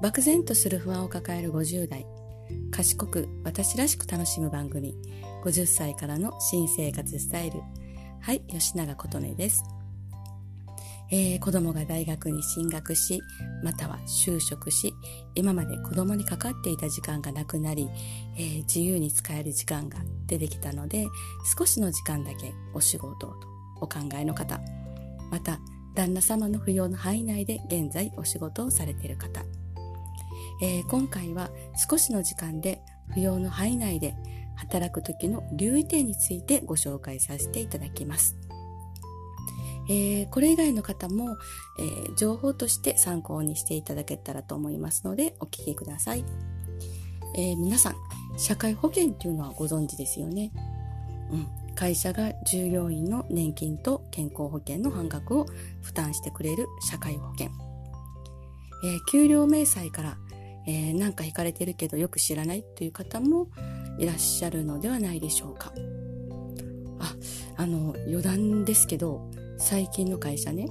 漠然とする不安を抱える50代。賢く私らしく楽しむ番組。50歳からの新生活スタイル。はい吉永琴音です、えー、子供が大学に進学しまたは就職し今まで子供にかかっていた時間がなくなり、えー、自由に使える時間が出てきたので少しの時間だけお仕事をとお考えの方。また旦那様の扶養の範囲内で現在お仕事をされている方。えー、今回は少しの時間で扶養の範囲内で働く時の留意点についてご紹介させていただきます。えー、これ以外の方も、えー、情報として参考にしていただけたらと思いますのでお聞きください。えー、皆さん、社会保険っていうのはご存知ですよね？うん、会社が従業員の年金と健康保険の半額を負担してくれる社会保険。え、給料明細からえー、なんか惹かれてるけどよく知らないという方もいらっしゃるのではないでしょうか。あ、あの、余談ですけど、最近の会社ね、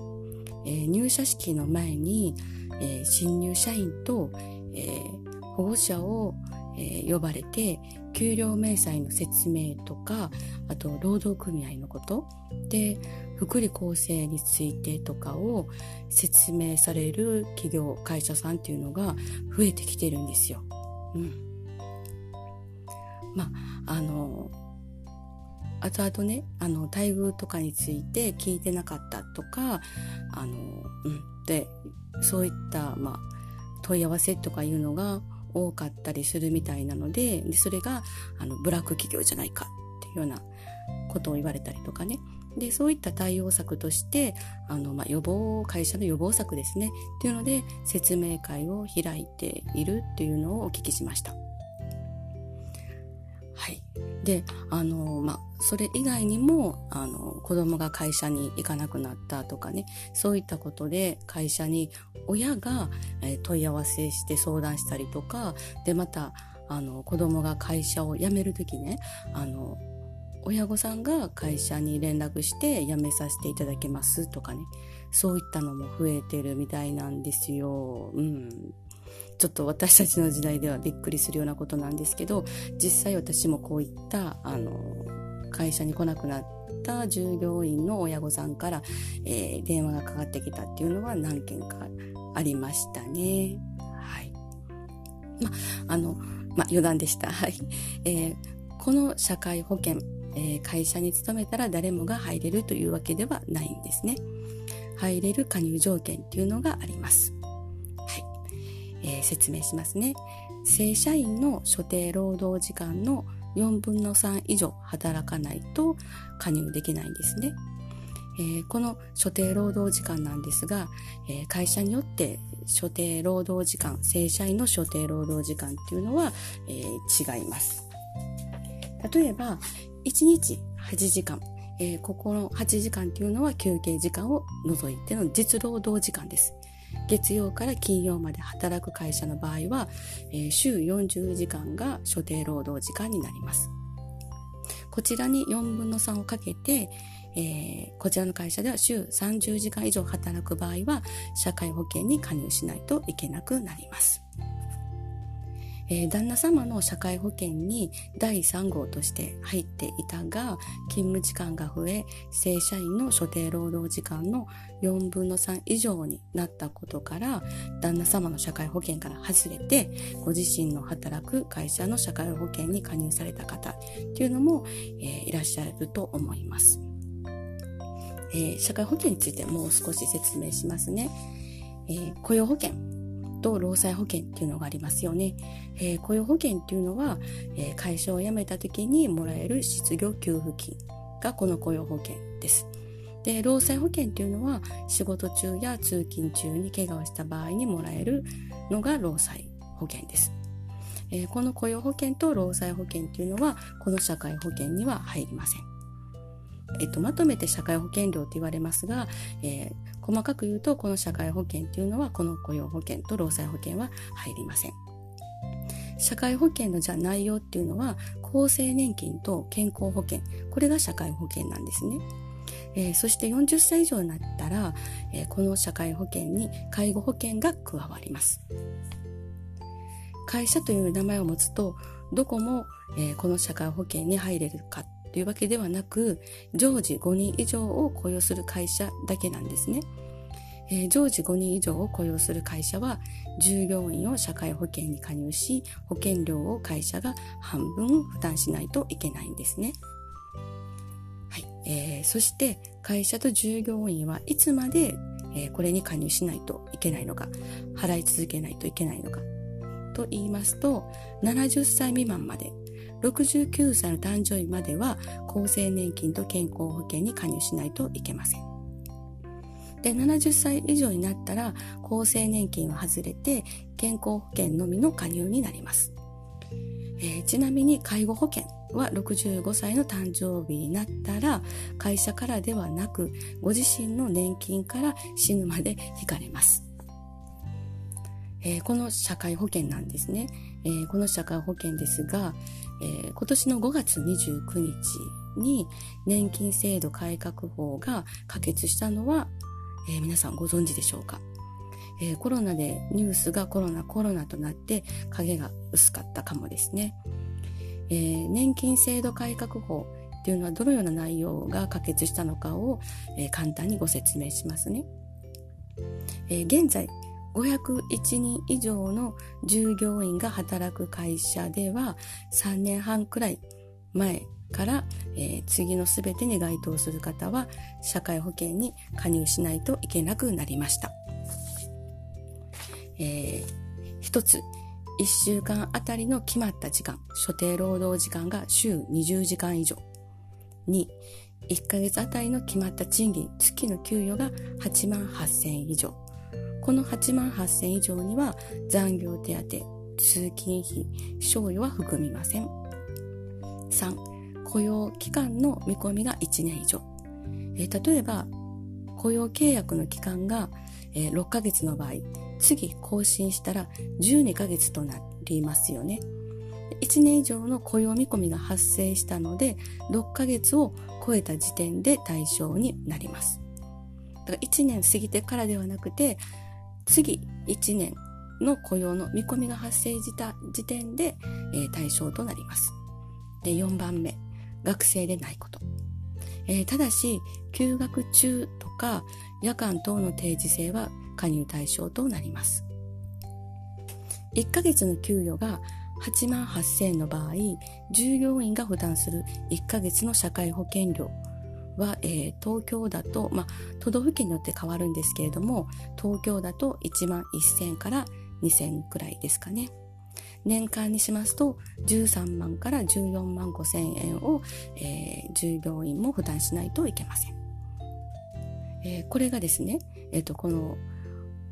えー、入社式の前に、えー、新入社員と、え保護者を、え呼ばれて、給料明細の説明とか、あと労働組合のこと、で、福利厚生についてとかを説明される企業、会社さんっていうのが増えてきてるんですよ。うん。まあ、あの、後々ね、あの、待遇とかについて聞いてなかったとか、あの、うん。で、そういった、まあ、問い合わせとかいうのが多かったりするみたいなので、でそれが、あの、ブラック企業じゃないかっていうようなことを言われたりとかね。で、そういった対応策として、あの、まあ、予防、会社の予防策ですね。っていうので、説明会を開いているっていうのをお聞きしました。はい。で、あの、まあ、それ以外にも、あの、子供が会社に行かなくなったとかね、そういったことで会社に親が問い合わせして相談したりとか、で、また、あの、子供が会社を辞めるときね、あの、親御さんが会社に連絡して辞めさせていただけますとかね、そういったのも増えてるみたいなんですよ。うん。ちょっと私たちの時代ではびっくりするようなことなんですけど、実際私もこういった、あの、会社に来なくなった従業員の親御さんから、えー、電話がかかってきたっていうのは何件かありましたね。はい。ま、あの、ま、余談でした。はい。えー、この社会保険、えー、会社に勤めたら誰もが入れるというわけではないんですね。入れる加入条件っていうのがあります。えー、説明しますね。正社員の所定労働時間の4分の3以上働かないと加入できないんですね。えー、この所定労働時間なんですが、えー、会社によって所定労働時間、正社員の所定労働時間っていうのは、えー、違います。例えば、1日8時間、え、ここの8時間っていうのは休憩時間を除いての実労働時間です。月曜から金曜まで働く会社の場合は、えー、週40時間が所定労働時間になります。こちらに4分の3をかけて、えー、こちらの会社では週30時間以上働く場合は、社会保険に加入しないといけなくなります。えー、旦那様の社会保険に第3号として入っていたが、勤務時間が増え、正社員の所定労働時間の4分の3以上になったことから、旦那様の社会保険から外れて、ご自身の働く会社の社会保険に加入された方っていうのも、えー、いらっしゃると思います。えー、社会保険についてもう少し説明しますね。えー、雇用保険と労災保険っていうのがありますよね。えー、雇用保険っていうのは、えー、会社を辞めた時にもらえる失業給付金がこの雇用保険です。で、労災保険っていうのは仕事中や通勤中に怪我をした場合にもらえるのが労災保険です。えー、この雇用保険と労災保険っていうのはこの社会保険には入りません。えっと、まとめて社会保険料と言われますが、えー、細かく言うと、この社会保険っていうのは、この雇用保険と労災保険は入りません。社会保険のじゃ内容っていうのは、厚生年金と健康保険。これが社会保険なんですね。えー、そして40歳以上になったら、えー、この社会保険に介護保険が加わります。会社という名前を持つと、どこも、えー、この社会保険に入れるかいうわけではなく、常時5人以上を雇用する会社だけなんですね。えー、常時5人以上を雇用する会社は、従業員を社会保険に加入し、保険料を会社が半分負担しないといけないんですね。はい。えー、そして、会社と従業員はいつまで、えー、これに加入しないといけないのか、払い続けないといけないのか、と言いますと、70歳未満まで、69歳の誕生日までは厚生年金と健康保険に加入しないといけません。で、70歳以上になったら厚生年金は外れて健康保険のみの加入になります。えー、ちなみに介護保険は65歳の誕生日になったら会社からではなくご自身の年金から死ぬまで引かれます。えー、この社会保険なんですね。えー、この社会保険ですが、えー、今年の5月29日に年金制度改革法が可決したのはえ、皆さんご存知でしょうか、え、コロナでニュースがコロナコロナとなって影が薄かったかもですね、え、年金制度改革法っていうのはどのような内容が可決したのかを、え簡単にご説明しますね、え現在501人以上の従業員が働く会社では3年半くらい前から、えー、次のすべてに該当する方は社会保険に加入しないといけなくなりました。えー、一つ、1週間あたりの決まった時間、所定労働時間が週20時間以上。2、1ヶ月あたりの決まった賃金、月の給与が8万8000円以上。この8万8000以上には残業手当、通勤費、賞与は含みません。3、雇用期間の見込みが1年以上。えー、例えば、雇用契約の期間が、えー、6ヶ月の場合、次更新したら12ヶ月となりますよね。1年以上の雇用見込みが発生したので、6ヶ月を超えた時点で対象になります。だから1年過ぎてからではなくて、次1年の雇用の見込みが発生した時点で、えー、対象となります。で、4番目。学生でないこと。えー、ただし、休学中とか夜間等の定時制は加入対象となります。1ヶ月の給与が8万8000円の場合、従業員が負担する1ヶ月の社会保険料は、えー、東京だと、まあ、都道府県によって変わるんですけれども、東京だと1万1000から2000くらいですかね。年間にしますと13万から14万5千円を、えー、従業員も負担しないといけません。えー、これがですね、えっ、ー、と、この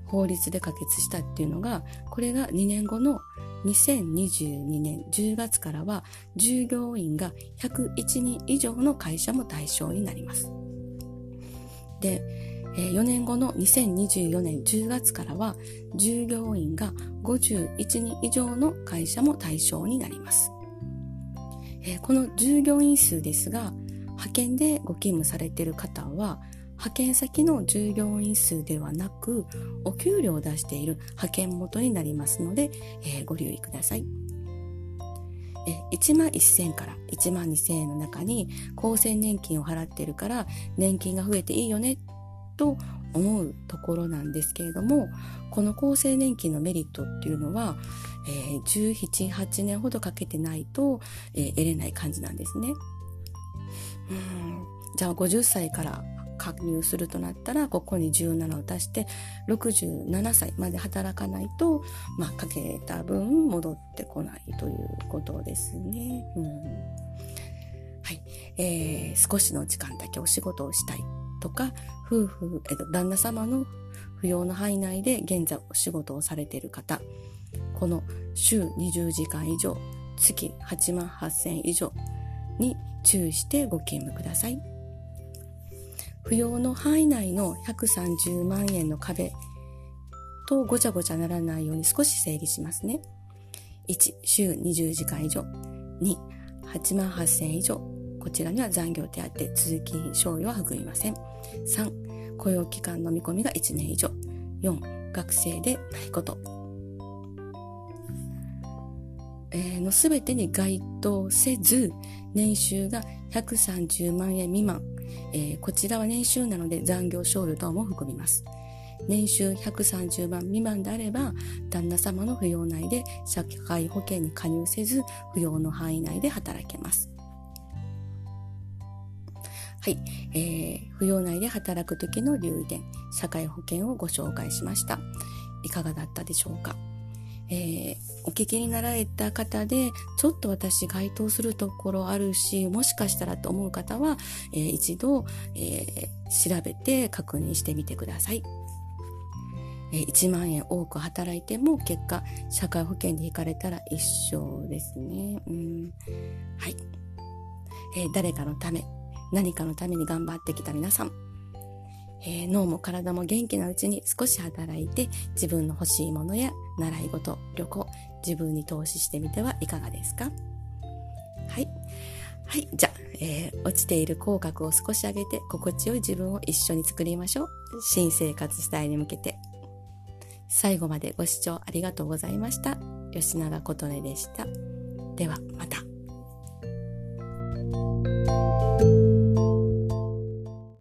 法律で可決したっていうのが、これが2年後の2022年10月からは従業員が101人以上の会社も対象になります。で、4年後の2024年10月からは従業員が51人以上の会社も対象になります。この従業員数ですが派遣でご勤務されている方は派遣先の従業員数ではなくお給料を出している派遣元になりますので、えー、ご留意ください。1万1000から1万2000円の中に厚生年金を払ってるから年金が増えていいよねと思うところなんですけれどもこの厚生年金のメリットっていうのは、えー、17、8年ほどかけてないと、えー、得れない感じなんですね。うんじゃあ50歳から加入するとなったらここに17を足して67歳まで働かないと、まあ、かけた分戻ってこないということですね。うんはい、えー、少しの時間だけお仕事をしたいとか、夫婦、えっと、旦那様の扶養の範囲内で現在お仕事をされている方、この週20時間以上、月8万8000以上に注意してご勤務ください。扶養の範囲内の130万円の壁とごちゃごちゃならないように少し整理しますね。1、週20時間以上。2、8万8000以上。こちらには残業手当、通勤賞与は含みません。3、雇用期間の見込みが1年以上。4、学生でないこと。の全てに該当せず、年収が130万円未満、えー、こちらは年収なので残業少量等も含みます。年収130万未満であれば、旦那様の扶養内で社会保険に加入せず、扶養の範囲内で働けます。はい、えー、扶養内で働く時の留意点、社会保険をご紹介しました。いかがだったでしょうか？えー、お聞きになられた方で、ちょっと私該当するところあるし、もしかしたらと思う方は、えー、一度、えー、調べて確認してみてください。え1万円多く働いても結果社会保険で引かれたら一緒ですね。うん、はい、え、誰かのため何かのために頑張ってきた皆さん、えー、脳も体も元気なうちに少し働いて自分の欲しいものや習い事旅行自分に投資してみてはいかがですか？はいはい。じゃあ、えー、落ちている口角を少し上げて、心地よい自分を一緒に作りましょう。新生活スタイルに向けて。最後までご視聴ありがとうございました。吉永琴音でした。ではまた。